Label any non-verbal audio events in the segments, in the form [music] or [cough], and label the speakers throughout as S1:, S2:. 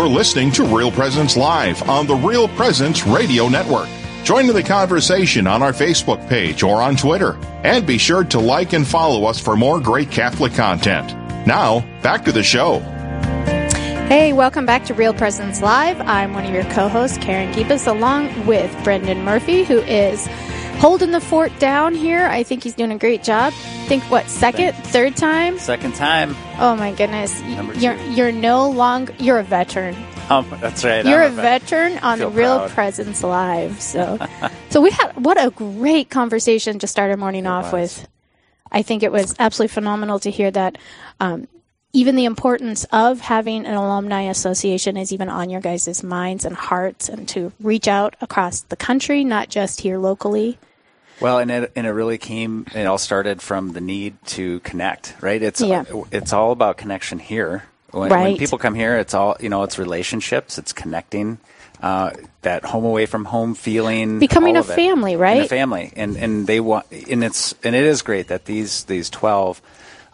S1: You're listening to Real Presence Live on the Real Presence Radio Network. Join in the conversation on our Facebook page or on Twitter. And be sure to like and follow us for more great Catholic content. Now, back to the show.
S2: Hey, welcome back to Real Presence Live. I'm one of your co hosts, Karen Gibas, along with Brendan Murphy, who is holding the fort down here. I think he's doing a great job. think what second, third time?
S3: Second time.
S2: Oh my goodness! You're you're no longer you're a veteran.
S3: Um, that's right.
S2: You're
S3: I'm
S2: a veteran on the Real
S3: proud.
S2: Presence Live. So, [laughs] so we had what a great conversation to start our morning off
S3: was.
S2: with. I think it was absolutely phenomenal to hear that. Um, even the importance of having an alumni association is even on your guys' minds and hearts, and to reach out across the country, not just here locally.
S3: Well, and it and it really came. It all started from the need to connect, right? It's
S2: Yeah.
S3: it's all about connection here. When, when people come here, it's all you know. It's relationships. It's connecting. Uh, that home away from home feeling,
S2: Becoming a family,
S3: And
S2: right?
S3: a family, and and they want, and it's and it is great that these these twelve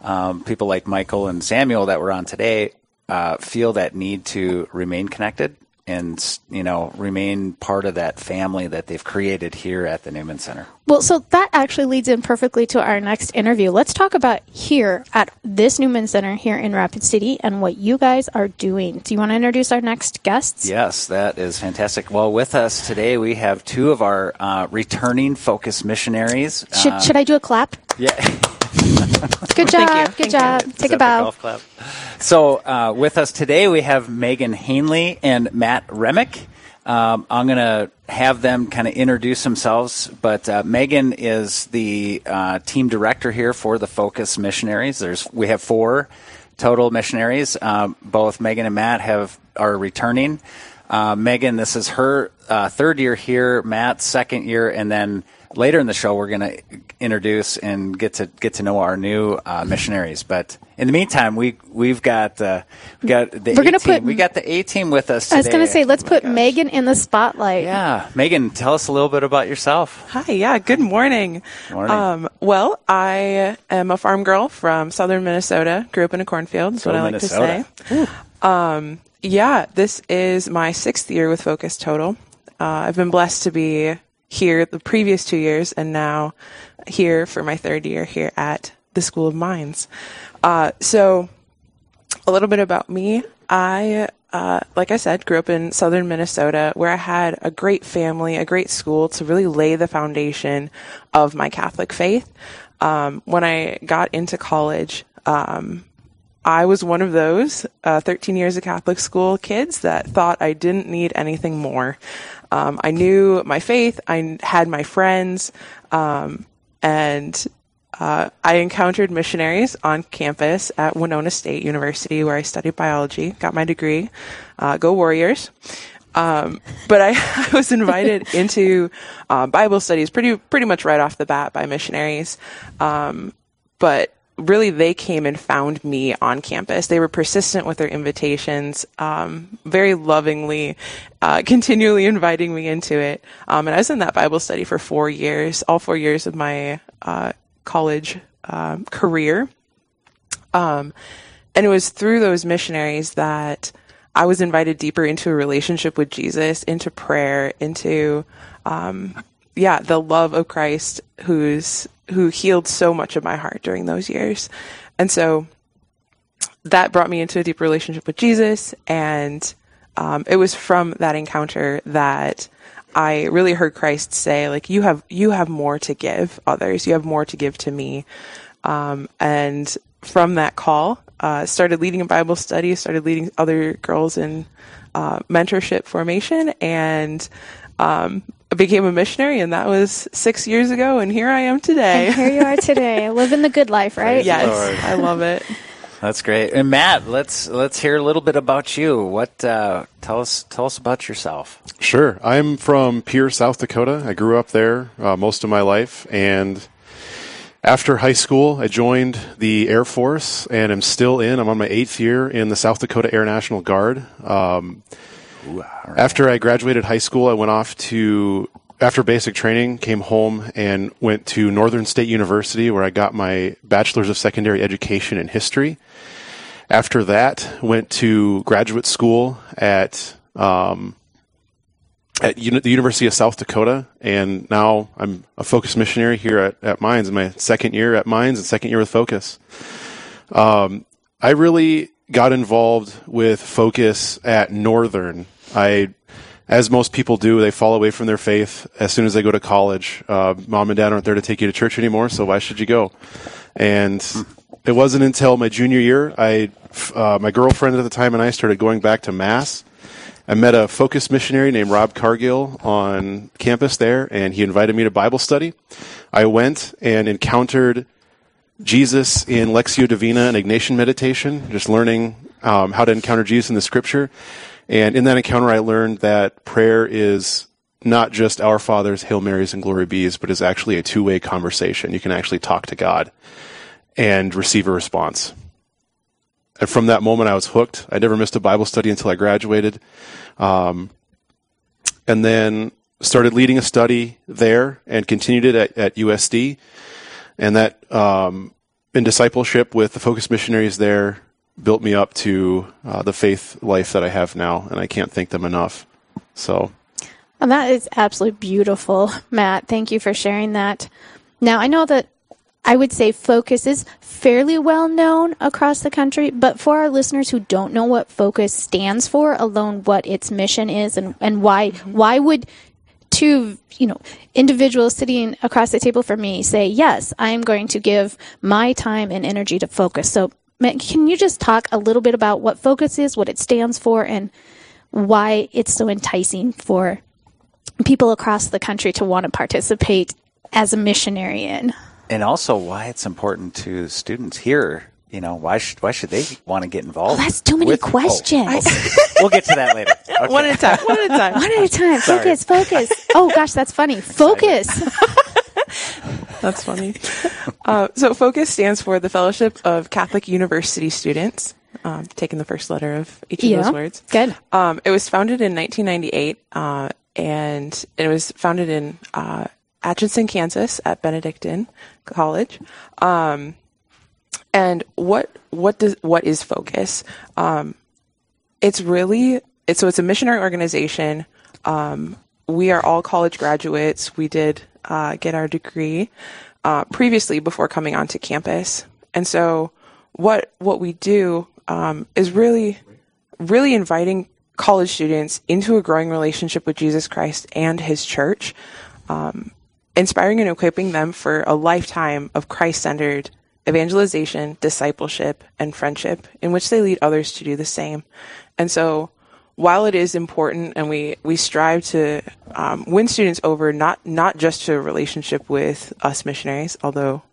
S3: um, people like Michael and Samuel that were on today uh, feel that need to remain connected and you know remain part of that family that they've created here at the Newman Center.
S2: Well, so that actually leads in perfectly to our next interview. Let's talk about here at this Newman Center here in Rapid City and what you guys are doing. Do you want to introduce our next guests?
S3: Yes, that is fantastic. Well, with us today we have two of our uh, returning focus missionaries.
S2: Should,
S3: Uh,
S2: should I do a clap?
S3: yeah. [laughs]
S2: Good job. Good job. Take
S3: Is
S2: a bow.
S3: golf clap? So, uh, with us today, we have Megan Hanley and Matt Remick. Um, I'm going to have them kind of introduce themselves, but uh, Megan is the uh, team director here for the Focus Missionaries. There's we have four total missionaries. Um, both Megan and Matt have are returning. Uh, Megan, this is her uh, third year here. Matt's second year, and then later in the show, we're going to introduce and get to get to know our new uh, missionaries. But in the meantime, we we've got uh, we got the
S2: We're gonna
S3: A team.
S2: put-
S3: we got the A team with us.
S2: I was going to say, let's
S3: Oh
S2: put
S3: gosh.
S2: Megan in the spotlight.
S3: Yeah, Megan, tell us a little bit about yourself.
S4: Hi, yeah, good morning.
S3: Morning.
S4: Um, well, I am a farm girl from southern Minnesota. Grew up in a cornfield, is what I like
S3: Minnesota.
S4: to say. Um, yeah, this is my sixth year with Focus Total. Uh, I've been blessed to be here the previous two years and now here for my third year here at the School of Mines. Uh, so, a little bit about me. I, uh, like I said, grew up in southern Minnesota where I had a great family, a great school to really lay the foundation of my Catholic faith. Um, when I got into college, um, I was one of those uh, 13 years of Catholic school kids that thought I didn't need anything more. Um, I knew my faith, I had my friends, um, and uh, I encountered missionaries on campus at Winona State University, where I studied biology, got my degree. Uh, go Warriors! Um, but I, [laughs] I was invited [laughs] into uh, Bible studies pretty pretty much right off the bat by missionaries. Um, but really, they came and found me on campus. They were persistent with their invitations, um, very lovingly, uh, [laughs] continually inviting me into it. Um, and I was in that Bible study for four years, all four years of my uh, college um, career. Um, and it was through those missionaries that I was invited deeper into a relationship with Jesus, into prayer, into, um, yeah, the love of Christ who's, who healed so much of my heart during those years. And so that brought me into a deep relationship with Jesus. And, um, it was from that encounter that I really heard Christ say, like, you have, you have more to give others. You have more to give to me. Um, and from that call, uh, started leading a Bible study, started leading other girls in uh, mentorship formation, and um, became a missionary. And that was six years ago, and here I am today.
S2: And here you are today, [laughs] living the good life, right?
S3: Yeah.
S4: yes,
S3: Lord.
S4: I love it.
S3: That's great. And Matt, let's let's hear a little bit about you. What uh, tell us tell us about yourself.
S5: Sure. I'm from Pierce, South Dakota. I grew up there uh, most of my life. And after high school, I joined the Air Force and I'm still in. I'm on my eighth year in the South Dakota Air National Guard. Um, After I graduated high school, I went off to, after basic training, came home and went to Northern State University where I got my Bachelor's of Secondary Education in History. After that, went to graduate school at um, at uni- the University of South Dakota, and now I'm a Focus missionary here at, at Mines in my second year at Mines and second year with Focus. Um, I really got involved with Focus at Northern. I, as most people do, they fall away from their faith as soon as they go to college. Uh, mom and dad aren't there to take you to church anymore, so why should you go? And it wasn't until my junior year, I, uh, my girlfriend at the time and I started going back to Mass I met a focus missionary named Rob Cargill on campus there, and he invited me to Bible study. I went and encountered Jesus in Lectio Divina and Ignatian meditation, just learning um, how to encounter Jesus in the Scripture. And in that encounter, I learned that prayer is not just Our Fathers, Hail Marys, and Glory Bees, but is actually a two-way conversation. You can actually talk to God and receive a response. And from that moment, I was hooked. I never missed a Bible study until I graduated. Um, and then started leading a study there and continued it at, at USD. And that, um, in discipleship with the focus missionaries there, built me up to uh, the faith life that I have now. And I can't thank them enough. So.
S2: and that is absolutely beautiful, Matt. Thank you for sharing that. Now, I know that I would say Focus is fairly well known across the country, but for our listeners who don't know what Focus stands for, alone what its mission is and, and why why would two you know individuals sitting across the table from me say, Yes, I am going to give my time and energy to focus. So can you just talk a little bit about what focus is, what it stands for, and why it's so enticing for people across the country to want to participate as a missionary in?
S3: and also why it's important to students here. You know, why should why should they want to get involved?
S2: Oh, that's too many
S3: with,
S2: questions.
S3: Oh, we'll get to that later. Okay.
S4: One at a time. One at a time.
S2: One at a time. Focus, focus. Oh gosh, that's funny. Focus. [laughs]
S4: that's funny. Uh, so FOCUS stands for the Fellowship of Catholic University Students. Um, taking the first letter of each of
S2: yeah.
S4: those words.
S2: Good.
S4: Um, it was founded in 1998, uh, and it was founded in uh, Atchison, Kansas, at Benedictine College. Um, and what what does what is Focus? Um, it's really it's so it's a missionary organization. Um, we are all college graduates. We did uh, get our degree uh, previously before coming onto campus, and so what what we do um, is really really inviting college students into a growing relationship with Jesus Christ and His church. Um, inspiring and equipping them for a lifetime of Christ centered evangelization, discipleship, and friendship in which they lead others to do the same. And so, while it is important and we, we strive to um, win students over, not, not just to a relationship with us missionaries, although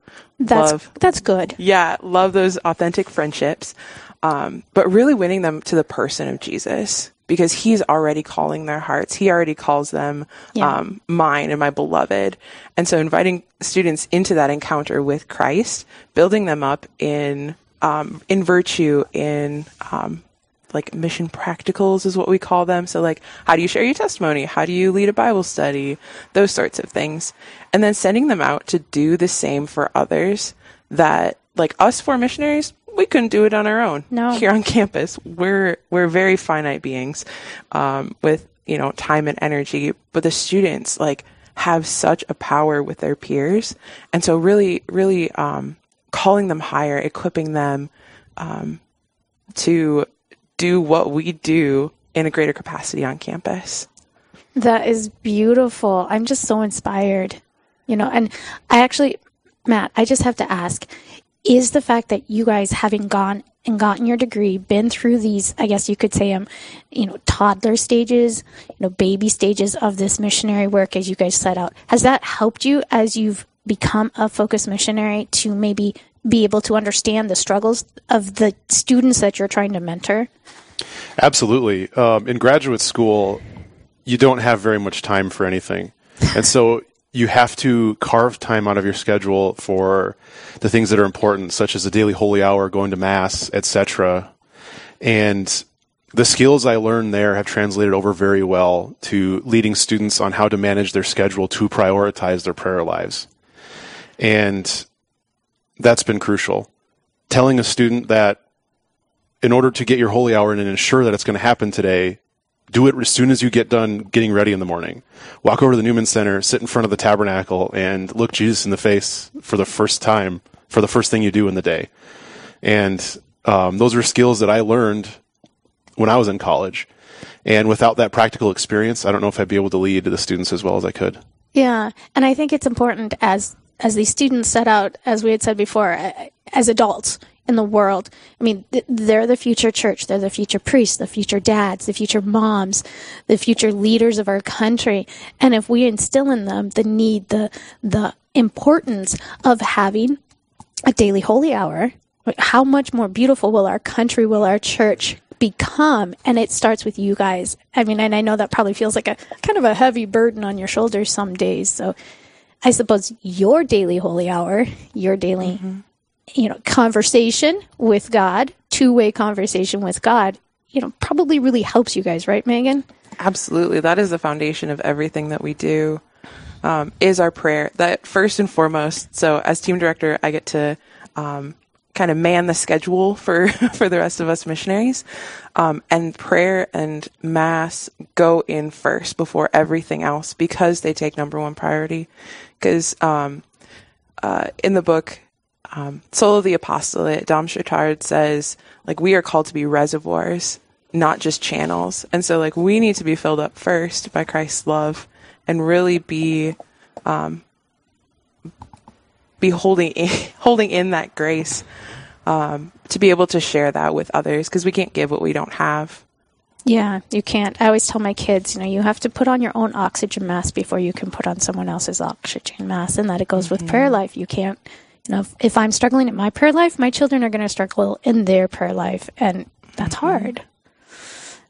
S2: that's,
S4: love,
S2: that's good.
S4: Yeah, love those authentic friendships, um, but really winning them to the person of Jesus because he's already calling their hearts. He already calls them yeah. um, mine and my beloved. And so inviting students into that encounter with Christ, building them up in um, in virtue, in um, like mission practicals is what we call them. So like, how do you share your testimony? How do you lead a Bible study? Those sorts of things. And then sending them out to do the same for others that like us four missionaries, we couldn't do it on our own.
S2: No.
S4: Here on campus, we're we're very finite beings um, with you know time and energy, but the students like have such a power with their peers, and so really, really um, calling them higher, equipping them um, to do what we do in a greater capacity on campus.
S2: That is beautiful. I'm just so inspired. You know, and I actually, Matt, I just have to ask is the fact that you guys having gone and gotten your degree, been through these, I guess you could say, um, you know, toddler stages, you know, baby stages of this missionary work as you guys set out. Has that helped you as you've become a focus missionary to maybe be able to understand the struggles of the students that you're trying to mentor?
S5: Absolutely. Um, in graduate school, you don't have very much time for anything. [laughs] And so you have to carve time out of your schedule for the things that are important, such as the daily holy hour, going to mass, etc. And the skills I learned there have translated over very well to leading students on how to manage their schedule to prioritize their prayer lives. And that's been crucial. Telling a student that in order to get your holy hour and ensure that it's going to happen today, do it as soon as you get done getting ready in the morning. Walk over to the Newman Center, sit in front of the tabernacle, and look Jesus in the face for the first time, for the first thing you do in the day. And um, those are skills that I learned when I was in college. And without that practical experience, I don't know if I'd be able to lead the students as well as I could.
S2: Yeah, and I think it's important as as these students set out, as we had said before, as adults in the world. I mean, they're the future church, they're the future priests, the future dads, the future moms, the future leaders of our country. And if we instill in them the need, the the importance of having a daily holy hour, how much more beautiful will our country, will our church become? And it starts with you guys. I mean, and I know that probably feels like a kind of a heavy burden on your shoulders some days. So I suppose your daily holy hour, your daily, mm-hmm. you know, conversation with God, two way conversation with God, you know, probably really helps you guys, right, Megan?
S4: Absolutely. That is the foundation of everything that we do. Um, is our prayer that first and foremost. So, as team director, I get to um, kind of man the schedule for [laughs] for the rest of us missionaries. Um, and prayer and mass go in first before everything else because they take number one priority. Because um, uh, in the book um, Soul of the Apostolate, Dom Chautard says like we are called to be reservoirs, not just channels. And so like we need to be filled up first by Christ's love and really be um, be holding in, [laughs] holding in that grace um, to be able to share that with others because we can't give what we don't have.
S2: Yeah, you can't. I always tell my kids, you know, you have to put on your own oxygen mask before you can put on someone else's oxygen mask, and that it goes mm-hmm. with prayer life. You can't, you know, if, if I'm struggling in my prayer life, my children are going to struggle in their prayer life, and that's mm-hmm. hard.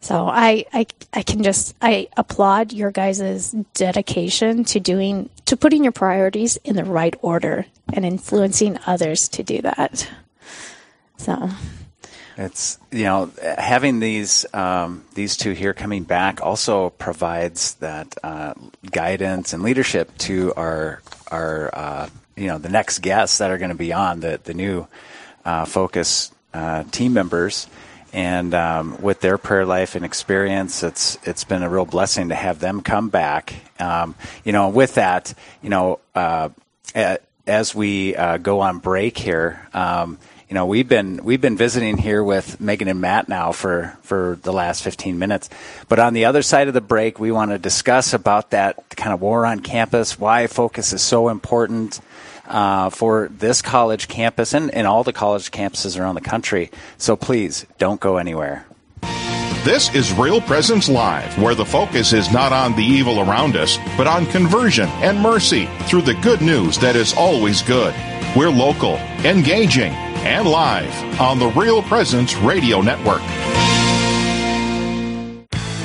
S2: So I, I, I can just, I applaud your guys' dedication to doing, to putting your priorities in the right order and influencing others to do that. So
S3: it's you know having these um, these two here coming back also provides that uh, guidance and leadership to our our uh, you know the next guests that are going to be on the the new uh, focus uh, team members and um, with their prayer life and experience, it's it's been a real blessing to have them come back. Um, you know, with that, you know, uh, as we uh, go on break here, um, you know, we've been we've been visiting here with Megan and Matt now for for the last 15 minutes. But on the other side of the break, we want to discuss about that kind of war on campus, why focus is so important uh, for this college campus and, and all the college campuses around the country. So please don't go anywhere.
S1: This is Real Presence Live, where the focus is not on the evil around us, but on conversion and mercy through the good news that is always good. We're local, engaging, and live on the Real Presence Radio Network.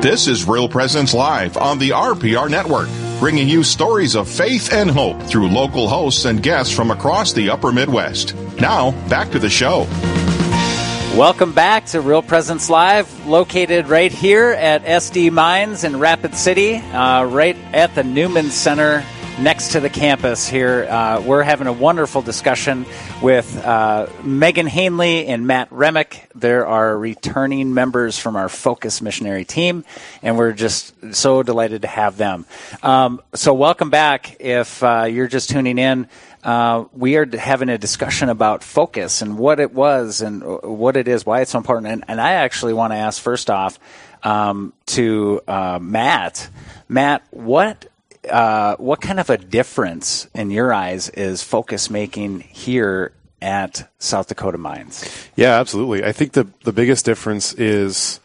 S1: This is Real Presence Live on the RPR Network, bringing you stories of faith and hope through local hosts and guests from across the upper Midwest. Now, back to the show.
S3: Welcome back to Real Presence Live, located right here at SD Mines in Rapid City, uh, right at the Newman Center next to the campus here. Uh, we're having a wonderful discussion with uh, Megan Hanley and Matt Remick. There are returning members from our Focus missionary team, and we're just so delighted to have them. Um, so, welcome back. If uh, you're just tuning in, uh, we are having a discussion about focus and what it was and what it is, why it's so important. And, and I actually want to ask first off um, to uh, Matt. Matt, what uh, what kind of a difference in your eyes is focus making here at South Dakota Mines?
S5: Yeah, absolutely. I think the the biggest difference is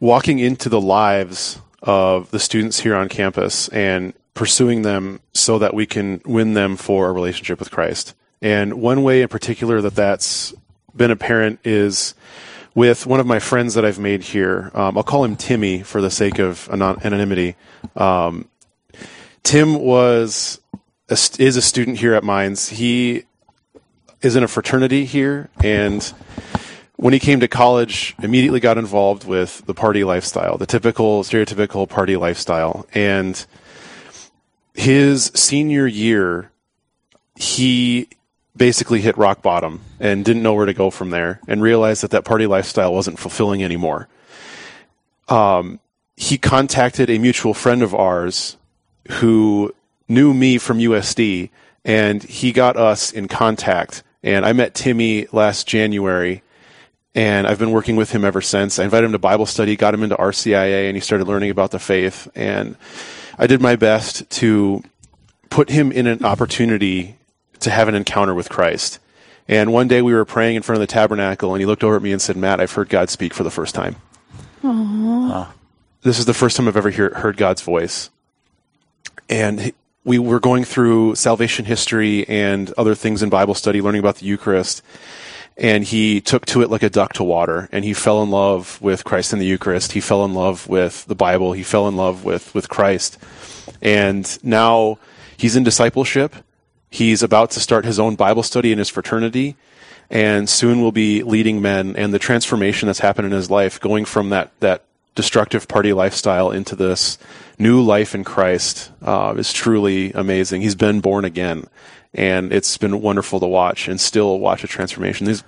S5: walking into the lives of the students here on campus and pursuing them so that we can win them for a relationship with Christ. And one way in particular that that's been apparent is with one of my friends that I've made here. Um, I'll call him Timmy for the sake of anonymity. Um, Tim was a, is a student here at Mines. He is in a fraternity here, and when he came to college, immediately got involved with the party lifestyle, the typical stereotypical party lifestyle, and his senior year, he basically hit rock bottom and didn't know where to go from there and realized that that party lifestyle wasn't fulfilling anymore. Um, he contacted a mutual friend of ours who knew me from USD and he got us in contact. And I met Timmy last January and I've been working with him ever since. I invited him to Bible study, got him into RCIA, and he started learning about the faith. And I did my best to put him in an opportunity to have an encounter with Christ. And one day we were praying in front of the tabernacle, and he looked over at me and said, Matt, I've heard God speak for the first time.
S2: Aww.
S5: This is the first time I've ever hear, heard God's voice. And we were going through salvation history and other things in Bible study, learning about the Eucharist. And he took to it like a duck to water, and he fell in love with Christ in the Eucharist. He fell in love with the Bible. He fell in love with, with Christ. And now he's in discipleship He's about to start his own Bible study in his fraternity and soon will be leading men and the transformation that's happened in his life going from that, that destructive party lifestyle into this new life in Christ uh, is truly amazing. He's been born again and it's been wonderful to watch and still watch a transformation. He's,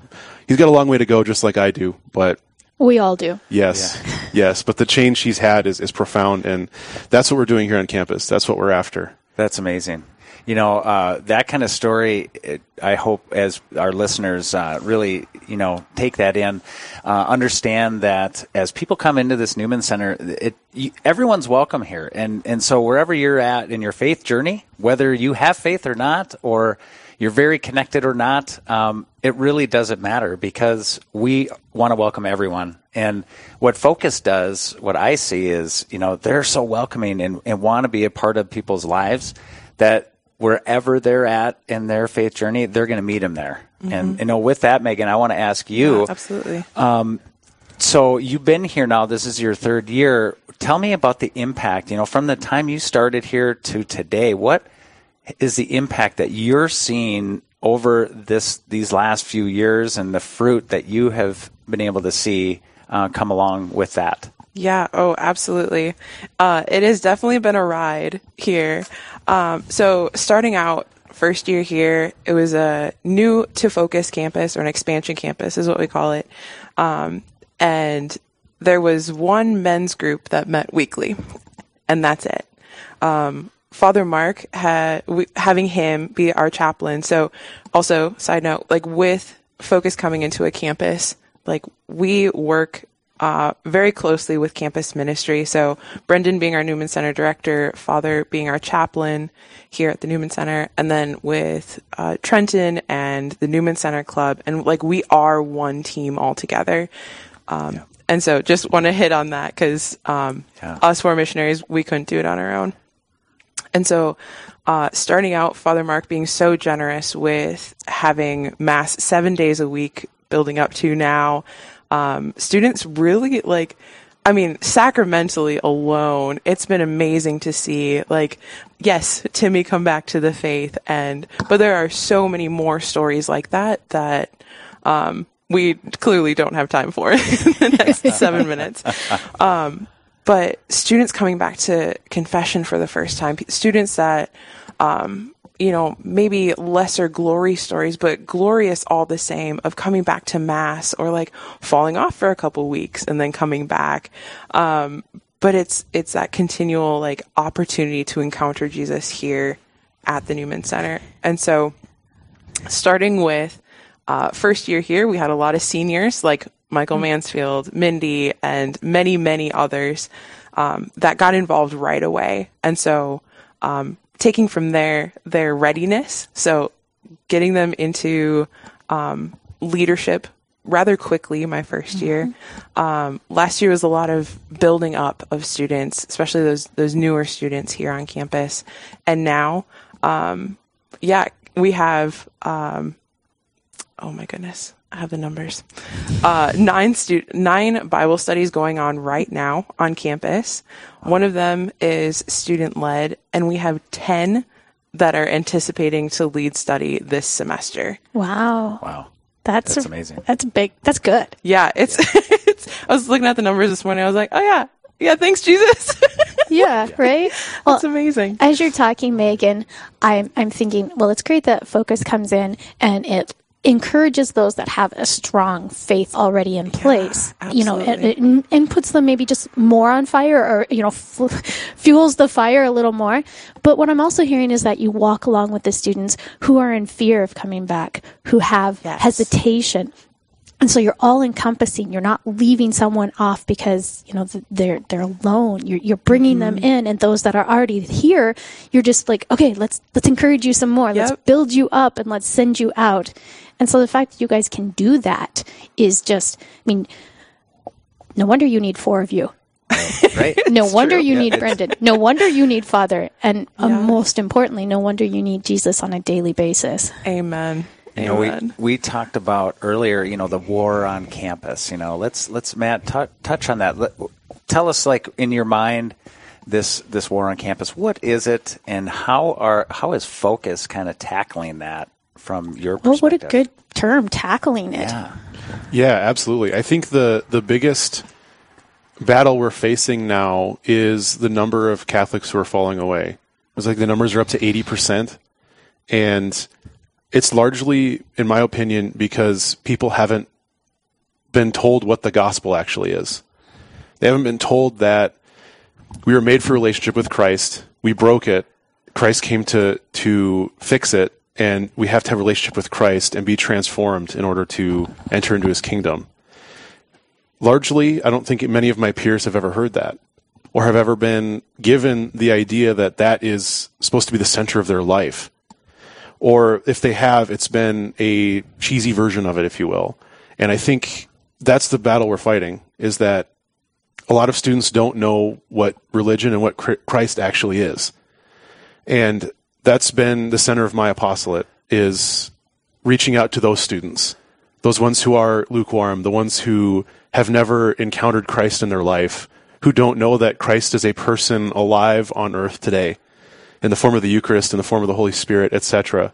S5: he's got a long way to go just like I do, but
S2: we all do.
S5: Yes. Yeah. [laughs] yes. But the change he's had is, is profound and that's what we're doing here on campus. That's what we're after.
S3: That's amazing you know, uh, that kind of story, it, I hope as our listeners uh, really, you know, take that in, uh, understand that as people come into this Newman Center, it, you, everyone's welcome here. And, and so wherever you're at in your faith journey, whether you have faith or not, or you're very connected or not, um, it really doesn't matter because we want to welcome everyone. And what Focus does, what I see is, you know, they're so welcoming and, and want to be a part of people's lives that wherever they're at in their faith journey, they're going to meet him there. Mm-hmm. And you know, with that, Megan, I want to ask you,
S4: yeah, absolutely.
S3: Um, so you've been here now. This is your third year. Tell me about the impact. You know, from the time you started here to today, what is the impact that you're seeing over this these last few years, and the fruit that you have been able to see uh, come along with that?
S4: Yeah. Oh, absolutely. Uh, it has definitely been a ride here. Um, so starting out first year here, it was a new to focus campus or an expansion campus is what we call it. Um, and there was one men's group that met weekly and that's it. Um, Father Mark had we, having him be our chaplain. So also side note, like with focus coming into a campus, like we work uh, very closely with campus ministry. So Brendan being our Newman Center director, Father being our chaplain here at the Newman Center, and then with uh, Trenton and the Newman Center Club, and like we are one team all together. Um, yeah. And so just want to hit on that because um, yeah. us four missionaries, we couldn't do it on our own. And so uh, starting out, Father Mark being so generous with having mass seven days a week, building up to now um, students really like I mean, sacramentally alone, it's been amazing to see, like, yes, Timmy come back to the faith and, but there are so many more stories like that that, um, we clearly don't have time for [laughs] in the next [laughs] seven minutes. Um, but students coming back to confession for the first time, students that, um, you know, maybe lesser glory stories, but glorious all the same of coming back to mass or like falling off for a couple weeks and then coming back. Um, but it's, it's that continual like opportunity to encounter Jesus here at the Newman Center. And so starting with, uh, first year here, we had a lot of seniors like Michael mm-hmm. Mansfield, Mindy, and many, many others, um, that got involved right away. And so, um, taking from their their readiness, so getting them into um, leadership rather quickly my 1st mm-hmm. year. Um, last year was a lot of building up of students, especially those those newer students here on campus. And now, um, yeah, we have. Um, oh my goodness, I have the numbers. Uh, nine stu- nine Bible studies going on right now on campus. One of them is student led, and we have ten that are anticipating to lead study this semester.
S2: Wow!
S3: Wow!
S2: That's,
S3: that's amazing.
S2: That's big. That's good.
S4: Yeah, it's, [laughs] it's. I was looking at the numbers this morning. I was like, oh yeah, yeah. Thanks, Jesus. [laughs]
S2: yeah, right.
S4: Well, That's amazing.
S2: As you're talking, Megan, I'm I'm thinking, well, it's great that focus comes in and it encourages those that have a strong faith already in place
S4: yeah,
S2: you know and, and, puts them maybe just more on fire or you know [laughs] f- fuels the fire a little more but what i'm also hearing is that you walk along with the students who are in fear of coming back who have yes. hesitation and so you're all encompassing. You're not leaving someone off because you know they're they're alone. You're you're bringing mm-hmm. them in, and those that are already here, you're just like, okay, let's let's encourage you some more. Yep. Let's build you up, and let's send you out. And so the fact that you guys can do that is just, I mean, no wonder you need four of you.
S3: right. [laughs]
S2: no wonder true. you yeah, need Brendan. No wonder you need Father. And uh, most importantly, no wonder you need Jesus on a daily basis.
S4: Amen.
S3: You know, we we talked about earlier, you know, the war on campus. You know, let's let's Matt t- touch on that. Let, tell us, like in your mind, this this war on campus. What is it, and how are how is Focus kind of tackling that from your perspective?
S2: Well, what a good term, tackling it.
S3: Yeah.
S5: Yeah, absolutely. I think the the biggest battle we're facing now is the number of Catholics who are falling away. It's like the numbers are up to 80%. And it's largely, in my opinion, because people haven't been told what the gospel actually is. They haven't been told that we were made for relationship with Christ. We broke it. Christ came to, to fix it and we have to have a relationship with Christ and be transformed in order to enter into his kingdom. Largely, I don't think many of my peers have ever heard that or have ever been given the idea that that is supposed to be the center of their life. Or if they have, it's been a cheesy version of it, if you will. And I think that's the battle we're fighting is that a lot of students don't know what religion and what Christ actually is. And that's been the center of my apostolate is reaching out to those students, those ones who are lukewarm, the ones who have never encountered Christ in their life, who don't know that Christ is a person alive on earth today in the form of the Eucharist, in the form of the Holy Spirit, etc.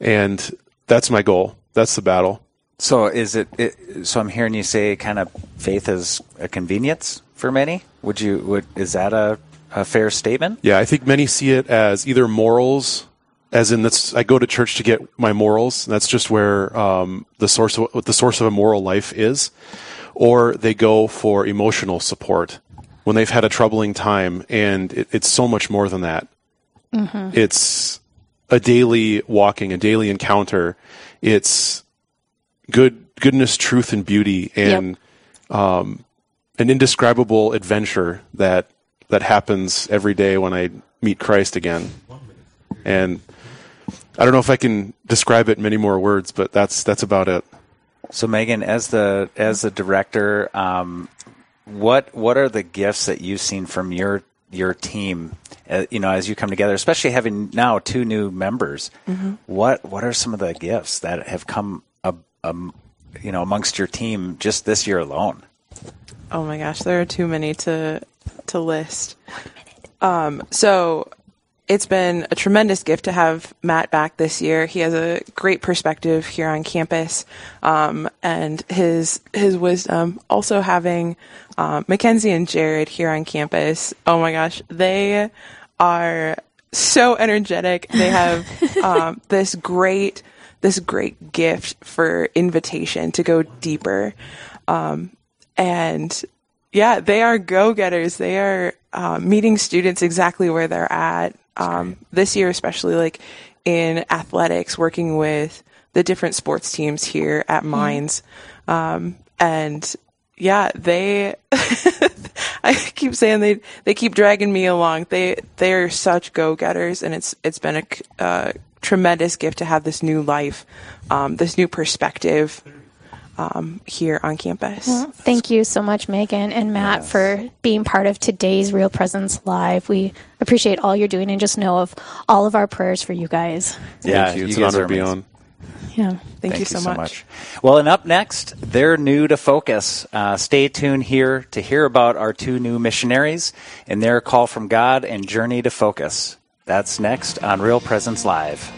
S5: And that's my goal. That's the battle.
S3: So is it, it, So I'm hearing you say kind of faith is a convenience for many. Would you? Would is that a a fair statement?
S5: Yeah, I think many see it as either morals, as in that's I go to church to get my morals. That's just where um, the source of the source of a moral life is, or they go for emotional support when they've had a troubling time, and it, it's so much more than that. Mm-hmm. It's a daily walking, a daily encounter. It's good goodness, truth, and beauty, and um, an indescribable adventure that that happens every day when I meet Christ again. And I don't know if I can describe it in many more words, but that's that's about it.
S3: So Megan, as the as the director, um, what what are the gifts that you've seen from your your team? Uh, you know, as you come together, especially having now two new members,
S4: Mm-hmm.
S3: what what are some of the gifts that have come um, you know, amongst your team just this year alone?
S4: Oh my gosh, there are too many to to list. Um, so it's been a tremendous gift to have Matt back this year. He has a great perspective here on campus, um, and his his wisdom. Also having um, Mackenzie and Jared here on campus. Oh my gosh, they are so energetic. They have [laughs] um, this great this great gift for invitation to go deeper. Um, and yeah, they are go getters. They are uh, meeting students exactly where they're at. Um, this year, especially like in athletics, working with the different sports teams here at Mines. Um, and yeah, they, [laughs] I keep saying they, they keep dragging me along. They, they're such go getters and it's, it's been a, uh, tremendous gift to have this new life, um, this new perspective, um, here on campus.
S2: Well, thank you so much, Megan and Matt, for being part of today's Real Presence Live. We appreciate all you're doing and just know of all of our prayers for you guys.
S3: Yeah,
S5: Thank you. It's
S3: you
S5: an
S3: guys
S5: honor
S3: are
S5: to be on.
S2: Yeah.
S4: Thank,
S3: Thank
S4: you so, much.
S3: Well, and up next, they're new to Focus. Uh, stay tuned here to hear about our two new missionaries and their call from God and journey to Focus. That's next on Real Presence Live.